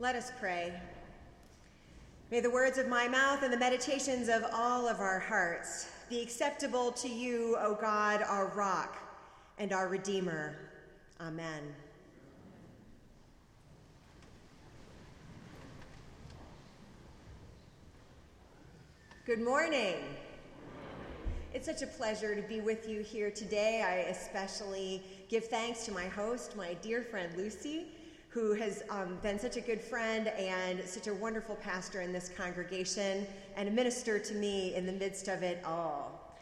Let us pray. May the words of my mouth and the meditations of all of our hearts be acceptable to you, O God, our rock and our Redeemer. Amen. Good morning. It's such a pleasure to be with you here today. I especially give thanks to my host, my dear friend Lucy, who has um, been such a good friend and such a wonderful pastor in this congregation and a minister to me in the midst of it all.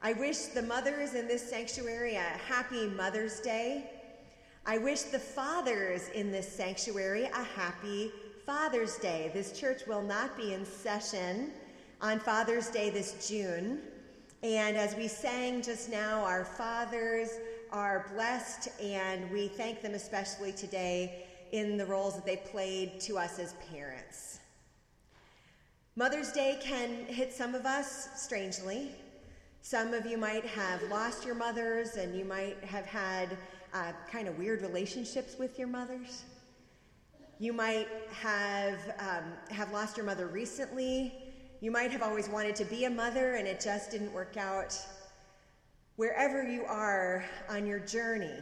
I wish the mothers in this sanctuary a happy Mother's Day. I wish the fathers in this sanctuary a happy Father's Day. This church will not be in session on Father's Day this June. And as we sang just now, our fathers are blessed, and we thank them especially today in the roles that they played to us as parents. Mother's Day can hit some of us strangely. Some of you might have lost your mothers, and you might have had uh, kind of weird relationships with your mothers. You might have, um, have lost your mother recently you might have always wanted to be a mother and it just didn't work out. Wherever you are on your journey,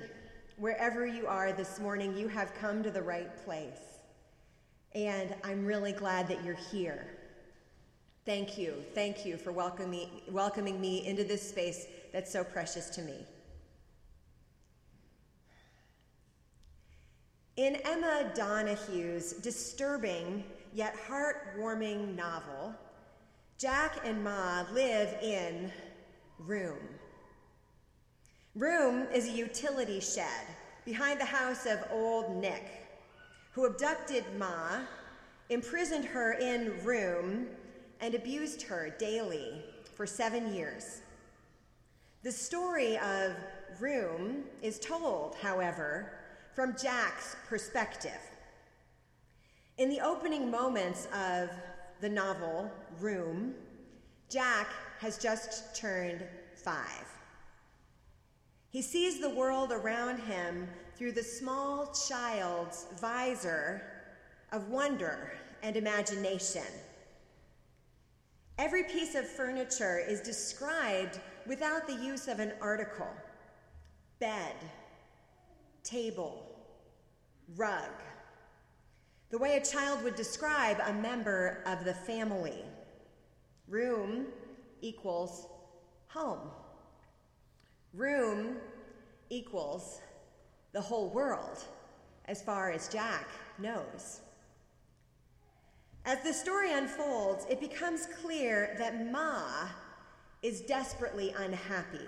wherever you are this morning, you have come to the right place. And I'm really glad that you're here. Thank you. Thank you for welcoming, welcoming me into this space that's so precious to me. In Emma Donoghue's disturbing yet heartwarming novel, Jack and Ma live in Room. Room is a utility shed behind the house of old Nick, who abducted Ma, imprisoned her in Room, and abused her daily for seven years. The story of Room is told, however, from Jack's perspective. In the opening moments of the novel Room, Jack has just turned five. He sees the world around him through the small child's visor of wonder and imagination. Every piece of furniture is described without the use of an article bed, table, rug, the way a child would describe a member of the family. Room equals home. Room equals the whole world, as far as Jack knows. As the story unfolds, it becomes clear that Ma is desperately unhappy,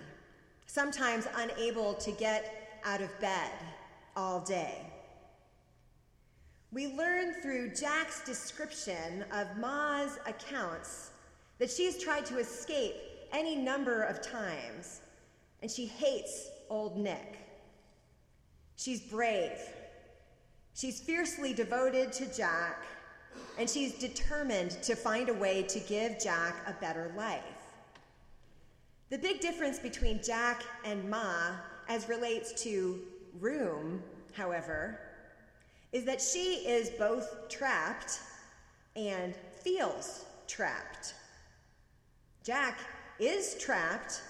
sometimes unable to get out of bed all day. We learn through Jack's description of Ma's accounts that she's tried to escape any number of times, and she hates old Nick. She's brave. She's fiercely devoted to Jack, and she's determined to find a way to give Jack a better life. The big difference between Jack and Ma, as relates to room, however, is that she is both trapped and feels trapped. Jack is trapped,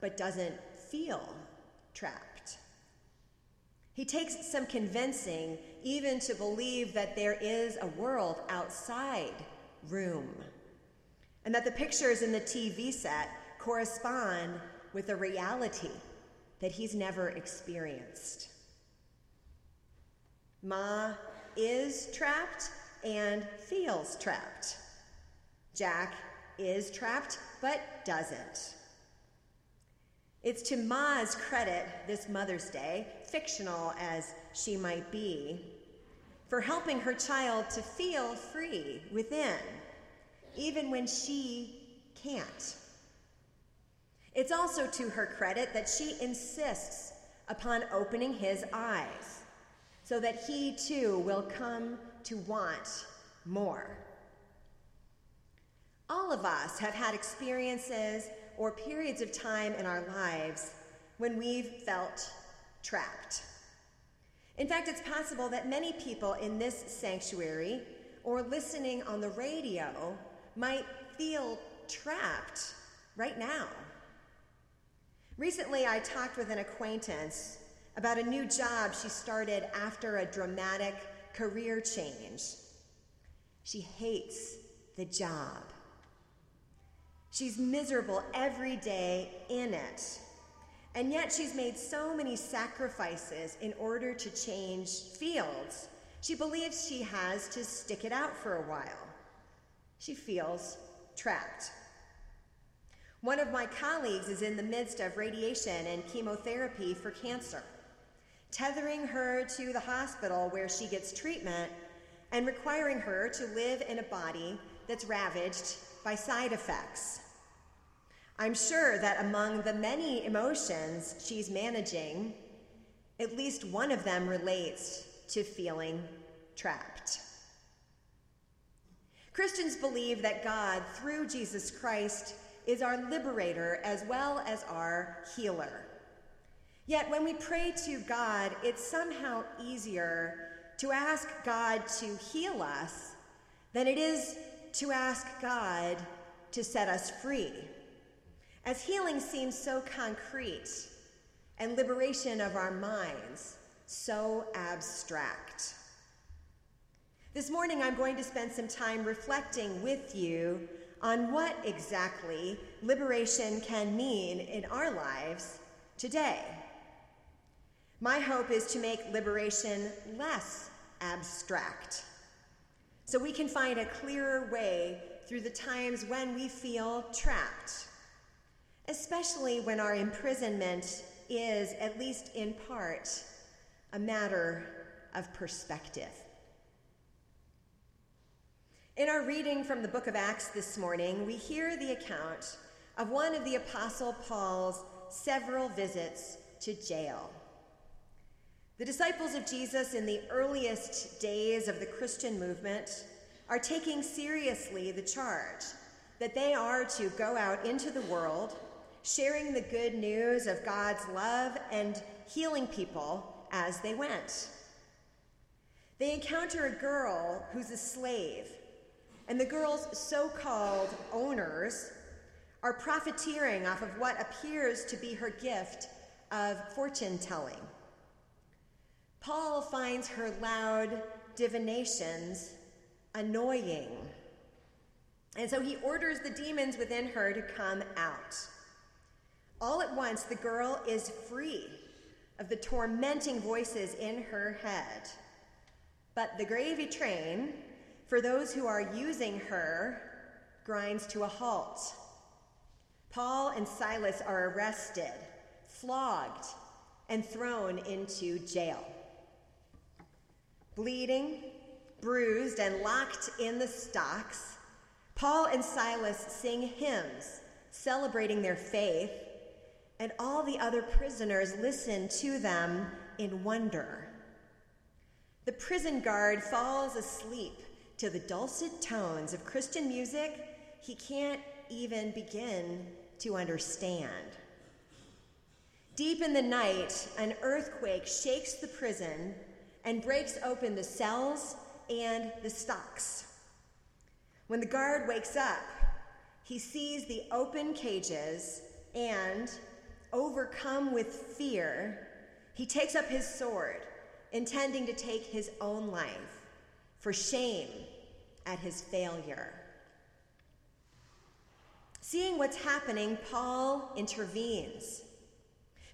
but doesn't feel trapped. He takes some convincing even to believe that there is a world outside room and that the pictures in the TV set correspond with a reality that he's never experienced. Ma is trapped and feels trapped. Jack is trapped but doesn't. It's to Ma's credit this Mother's Day, fictional as she might be, for helping her child to feel free within, even when she can't. It's also to her credit that she insists upon opening his eyes so that he too will come to want more. All of us have had experiences or periods of time in our lives when we've felt trapped. In fact, it's possible that many people in this sanctuary or listening on the radio might feel trapped right now. Recently, I talked with an acquaintance about a new job she started after a dramatic career change. She hates the job. She's miserable every day in it. And yet she's made so many sacrifices in order to change fields. She believes she has to stick it out for a while. She feels trapped. One of my colleagues is in the midst of radiation and chemotherapy for cancer, tethering her to the hospital where she gets treatment and requiring her to live in a body that's ravaged by side effects. I'm sure that among the many emotions she's managing, at least one of them relates to feeling trapped. Christians believe that God, through Jesus Christ, is our liberator as well as our healer. Yet when we pray to God, it's somehow easier to ask God to heal us than it is to ask God to set us free as healing seems so concrete and liberation of our minds so abstract. This morning, I'm going to spend some time reflecting with you on what exactly liberation can mean in our lives today. My hope is to make liberation less abstract so we can find a clearer way through the times when we feel trapped especially when our imprisonment is, at least in part, a matter of perspective. In our reading from the book of Acts this morning, we hear the account of one of the Apostle Paul's several visits to jail. The disciples of Jesus in the earliest days of the Christian movement are taking seriously the charge that they are to go out into the world sharing the good news of God's love and healing people as they went. They encounter a girl who's a slave, and the girl's so called owners are profiteering off of what appears to be her gift of fortune telling. Paul finds her loud divinations annoying. And so he orders the demons within her to come out. All at once, the girl is free of the tormenting voices in her head. But the gravy train, for those who are using her, grinds to a halt. Paul and Silas are arrested, flogged, and thrown into jail. Bleeding, bruised, and locked in the stocks, Paul and Silas sing hymns celebrating their faith and all the other prisoners listen to them in wonder. The prison guard falls asleep to the dulcet tones of Christian music he can't even begin to understand. Deep in the night, an earthquake shakes the prison and breaks open the cells and the stocks. When the guard wakes up, he sees the open cages and overcome with fear, he takes up his sword, intending to take his own life for shame at his failure. Seeing what's happening, Paul intervenes.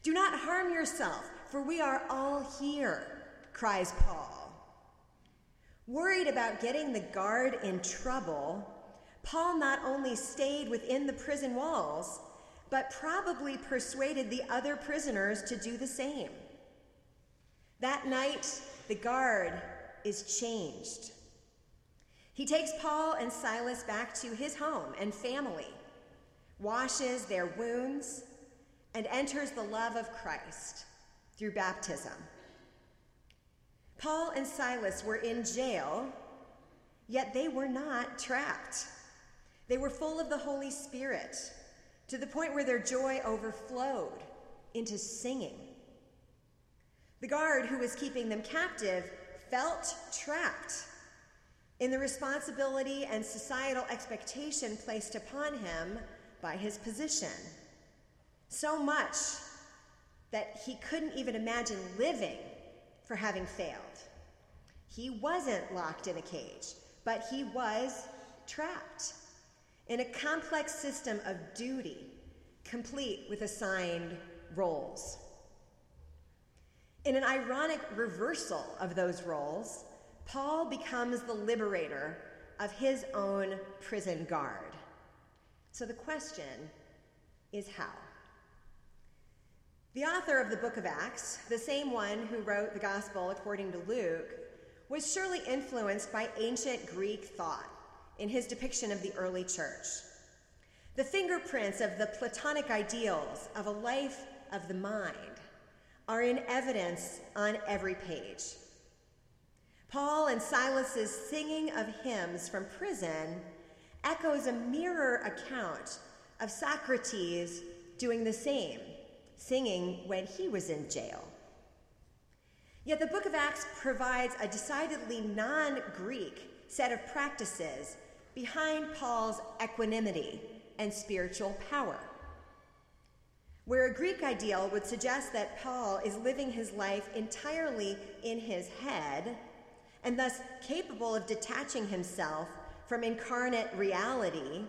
Do not harm yourself, for we are all here, cries Paul. Worried about getting the guard in trouble, Paul not only stayed within the prison walls, but probably persuaded the other prisoners to do the same. That night, the guard is changed. He takes Paul and Silas back to his home and family, washes their wounds, and enters the love of Christ through baptism. Paul and Silas were in jail, yet they were not trapped. They were full of the Holy Spirit to the point where their joy overflowed into singing. The guard who was keeping them captive felt trapped in the responsibility and societal expectation placed upon him by his position. So much that he couldn't even imagine living for having failed. He wasn't locked in a cage, but he was trapped in a complex system of duty, complete with assigned roles. In an ironic reversal of those roles, Paul becomes the liberator of his own prison guard. So the question is how? The author of the book of Acts, the same one who wrote the gospel according to Luke, was surely influenced by ancient Greek thought in his depiction of the early church. The fingerprints of the Platonic ideals of a life of the mind are in evidence on every page. Paul and Silas's singing of hymns from prison echoes a mirror account of Socrates doing the same, singing when he was in jail. Yet the book of Acts provides a decidedly non Greek set of practices behind Paul's equanimity and spiritual power. Where a Greek ideal would suggest that Paul is living his life entirely in his head and thus capable of detaching himself from incarnate reality,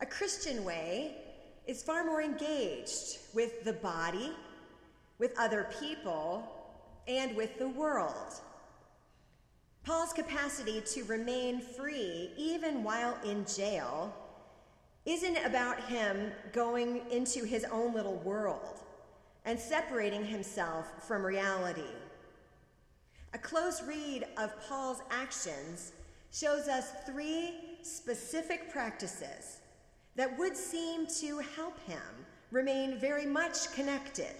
a Christian way is far more engaged with the body, with other people, and with the world. Paul's capacity to remain free, even while in jail, isn't about him going into his own little world and separating himself from reality. A close read of Paul's actions shows us three specific practices that would seem to help him remain very much connected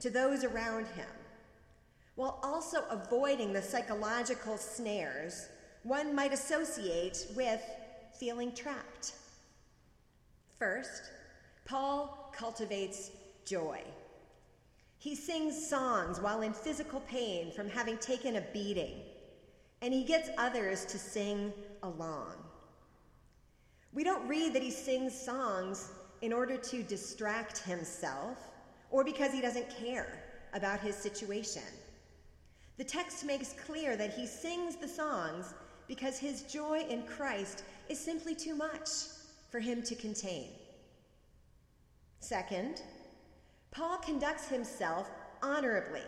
to those around him, while also avoiding the psychological snares one might associate with feeling trapped. First, Paul cultivates joy. He sings songs while in physical pain from having taken a beating, and he gets others to sing along. We don't read that he sings songs in order to distract himself or because he doesn't care about his situation. The text makes clear that he sings the songs because his joy in Christ is simply too much for him to contain. Second, Paul conducts himself honorably,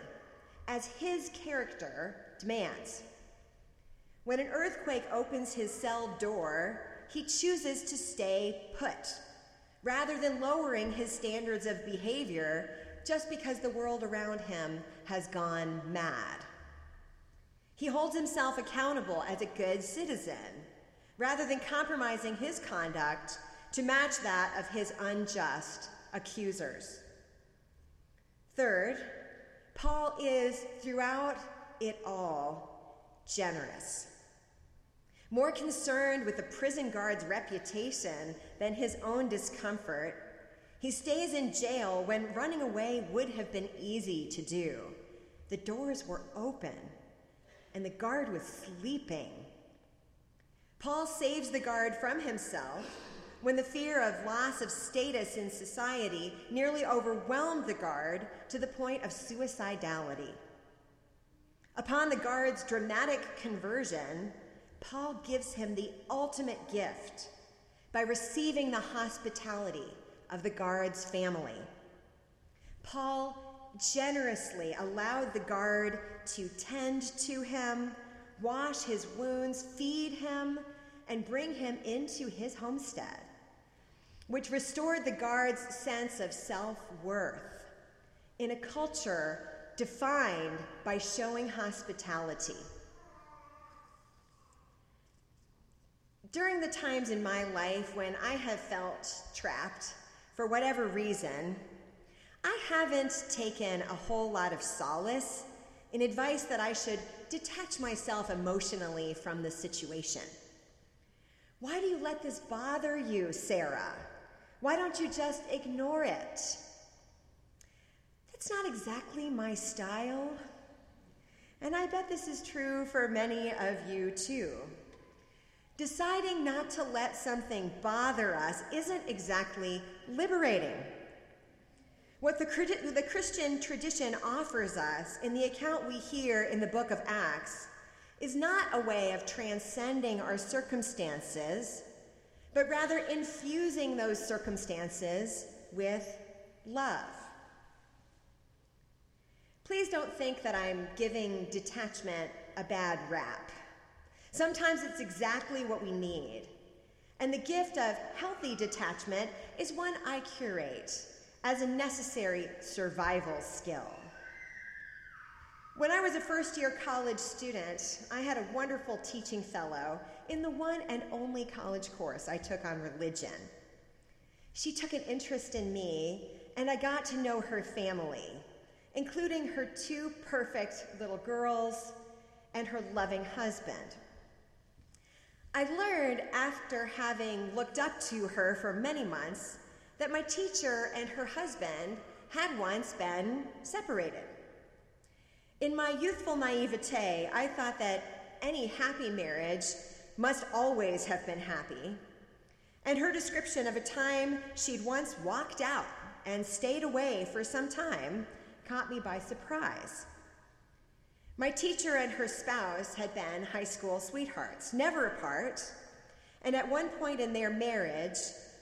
as his character demands. When an earthquake opens his cell door, he chooses to stay put, rather than lowering his standards of behavior just because the world around him has gone mad. He holds himself accountable as a good citizen, rather than compromising his conduct to match that of his unjust accusers. Third, Paul is throughout it all generous. More concerned with the prison guard's reputation than his own discomfort, he stays in jail when running away would have been easy to do. The doors were open, and the guard was sleeping. Paul saves the guard from himself when the fear of loss of status in society nearly overwhelmed the guard to the point of suicidality. Upon the guard's dramatic conversion, Paul gives him the ultimate gift by receiving the hospitality of the guard's family. Paul generously allowed the guard to tend to him, wash his wounds, feed him, and bring him into his homestead which restored the guard's sense of self worth in a culture defined by showing hospitality. During the times in my life when I have felt trapped, for whatever reason, I haven't taken a whole lot of solace in advice that I should detach myself emotionally from the situation. Why do you let this bother you, Sarah? Why don't you just ignore it? That's not exactly my style. And I bet this is true for many of you too. Deciding not to let something bother us isn't exactly liberating. What the, the Christian tradition offers us in the account we hear in the book of Acts is not a way of transcending our circumstances, but rather infusing those circumstances with love. Please don't think that I'm giving detachment a bad rap. Sometimes it's exactly what we need. And the gift of healthy detachment is one I curate as a necessary survival skill. When I was a first year college student, I had a wonderful teaching fellow in the one and only college course I took on religion. She took an interest in me, and I got to know her family including her two perfect little girls and her loving husband. I learned after having looked up to her for many months that my teacher and her husband had once been separated. In my youthful naivete, I thought that any happy marriage must always have been happy. And her description of a time she'd once walked out and stayed away for some time caught me by surprise. My teacher and her spouse had been high school sweethearts, never apart, and at one point in their marriage,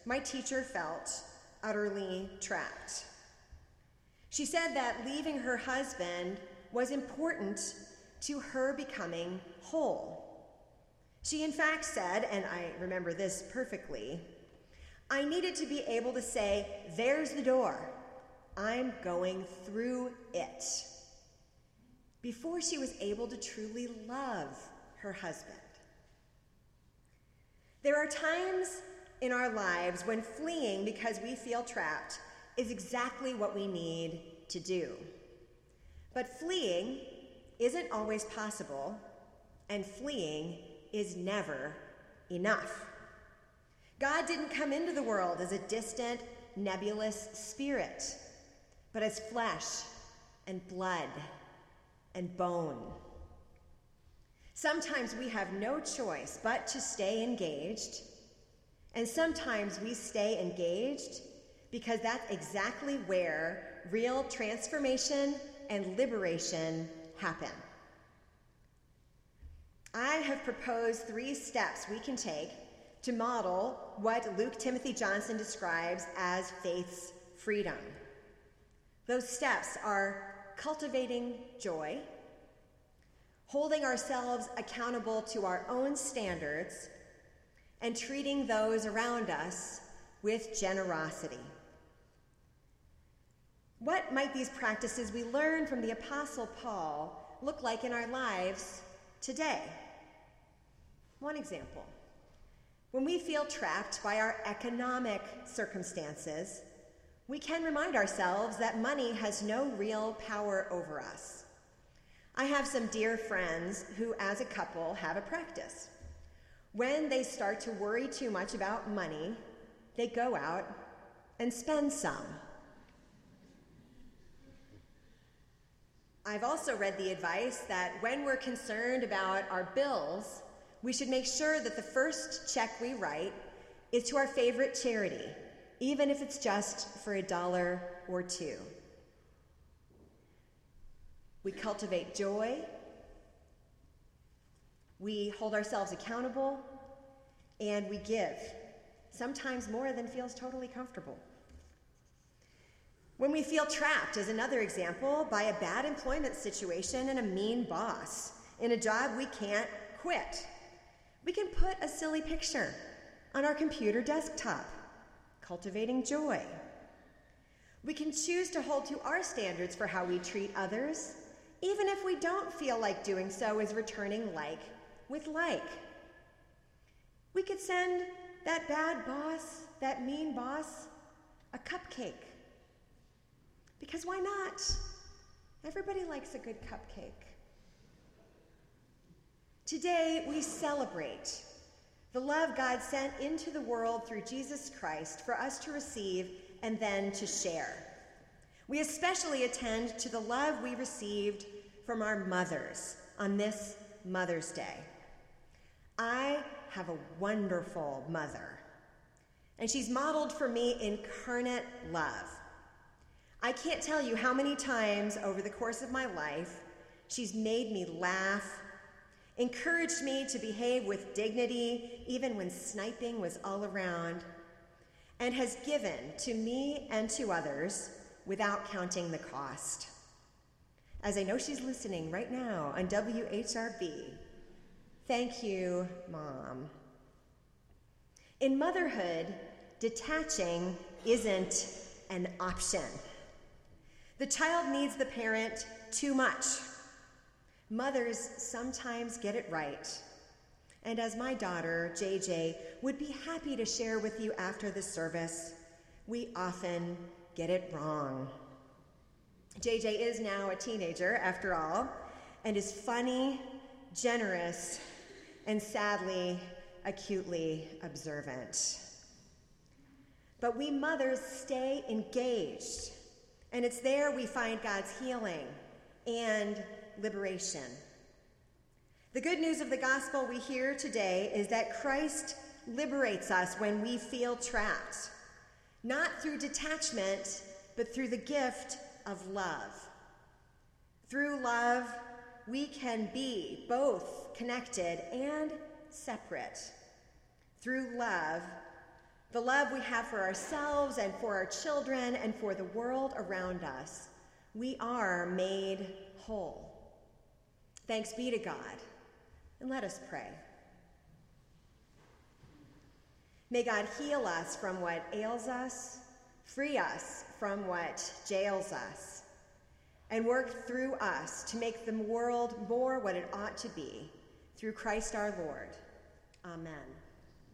my teacher felt utterly trapped. She said that leaving her husband was important to her becoming whole. She, in fact, said, and I remember this perfectly I needed to be able to say, There's the door. I'm going through it. Before she was able to truly love her husband. There are times in our lives when fleeing because we feel trapped is exactly what we need to do. But fleeing isn't always possible, and fleeing is never enough. God didn't come into the world as a distant, nebulous spirit but as flesh and blood and bone. Sometimes we have no choice but to stay engaged, and sometimes we stay engaged because that's exactly where real transformation and liberation happen. I have proposed three steps we can take to model what Luke Timothy Johnson describes as faith's freedom. Those steps are cultivating joy, holding ourselves accountable to our own standards, and treating those around us with generosity. What might these practices we learn from the Apostle Paul look like in our lives today? One example. When we feel trapped by our economic circumstances, we can remind ourselves that money has no real power over us. I have some dear friends who, as a couple, have a practice. When they start to worry too much about money, they go out and spend some. I've also read the advice that when we're concerned about our bills, we should make sure that the first check we write is to our favorite charity even if it's just for a dollar or two. We cultivate joy. We hold ourselves accountable. And we give, sometimes more than feels totally comfortable. When we feel trapped, is another example, by a bad employment situation and a mean boss in a job we can't quit. We can put a silly picture on our computer desktop cultivating joy. We can choose to hold to our standards for how we treat others, even if we don't feel like doing so is returning like with like. We could send that bad boss, that mean boss, a cupcake. Because why not? Everybody likes a good cupcake. Today, we celebrate the love God sent into the world through Jesus Christ for us to receive and then to share. We especially attend to the love we received from our mothers on this Mother's Day. I have a wonderful mother, and she's modeled for me incarnate love. I can't tell you how many times over the course of my life she's made me laugh, encouraged me to behave with dignity even when sniping was all around, and has given to me and to others without counting the cost. As I know she's listening right now on WHRB, thank you, Mom. In motherhood, detaching isn't an option. The child needs the parent too much. Mothers sometimes get it right. And as my daughter, JJ, would be happy to share with you after the service, we often get it wrong. JJ is now a teenager, after all, and is funny, generous, and sadly, acutely observant. But we mothers stay engaged, and it's there we find God's healing and liberation. The good news of the gospel we hear today is that Christ liberates us when we feel trapped, not through detachment, but through the gift of love. Through love, we can be both connected and separate. Through love, the love we have for ourselves and for our children and for the world around us, we are made whole. Thanks be to God. And let us pray. May God heal us from what ails us, free us from what jails us, and work through us to make the world more what it ought to be through Christ our Lord. Amen.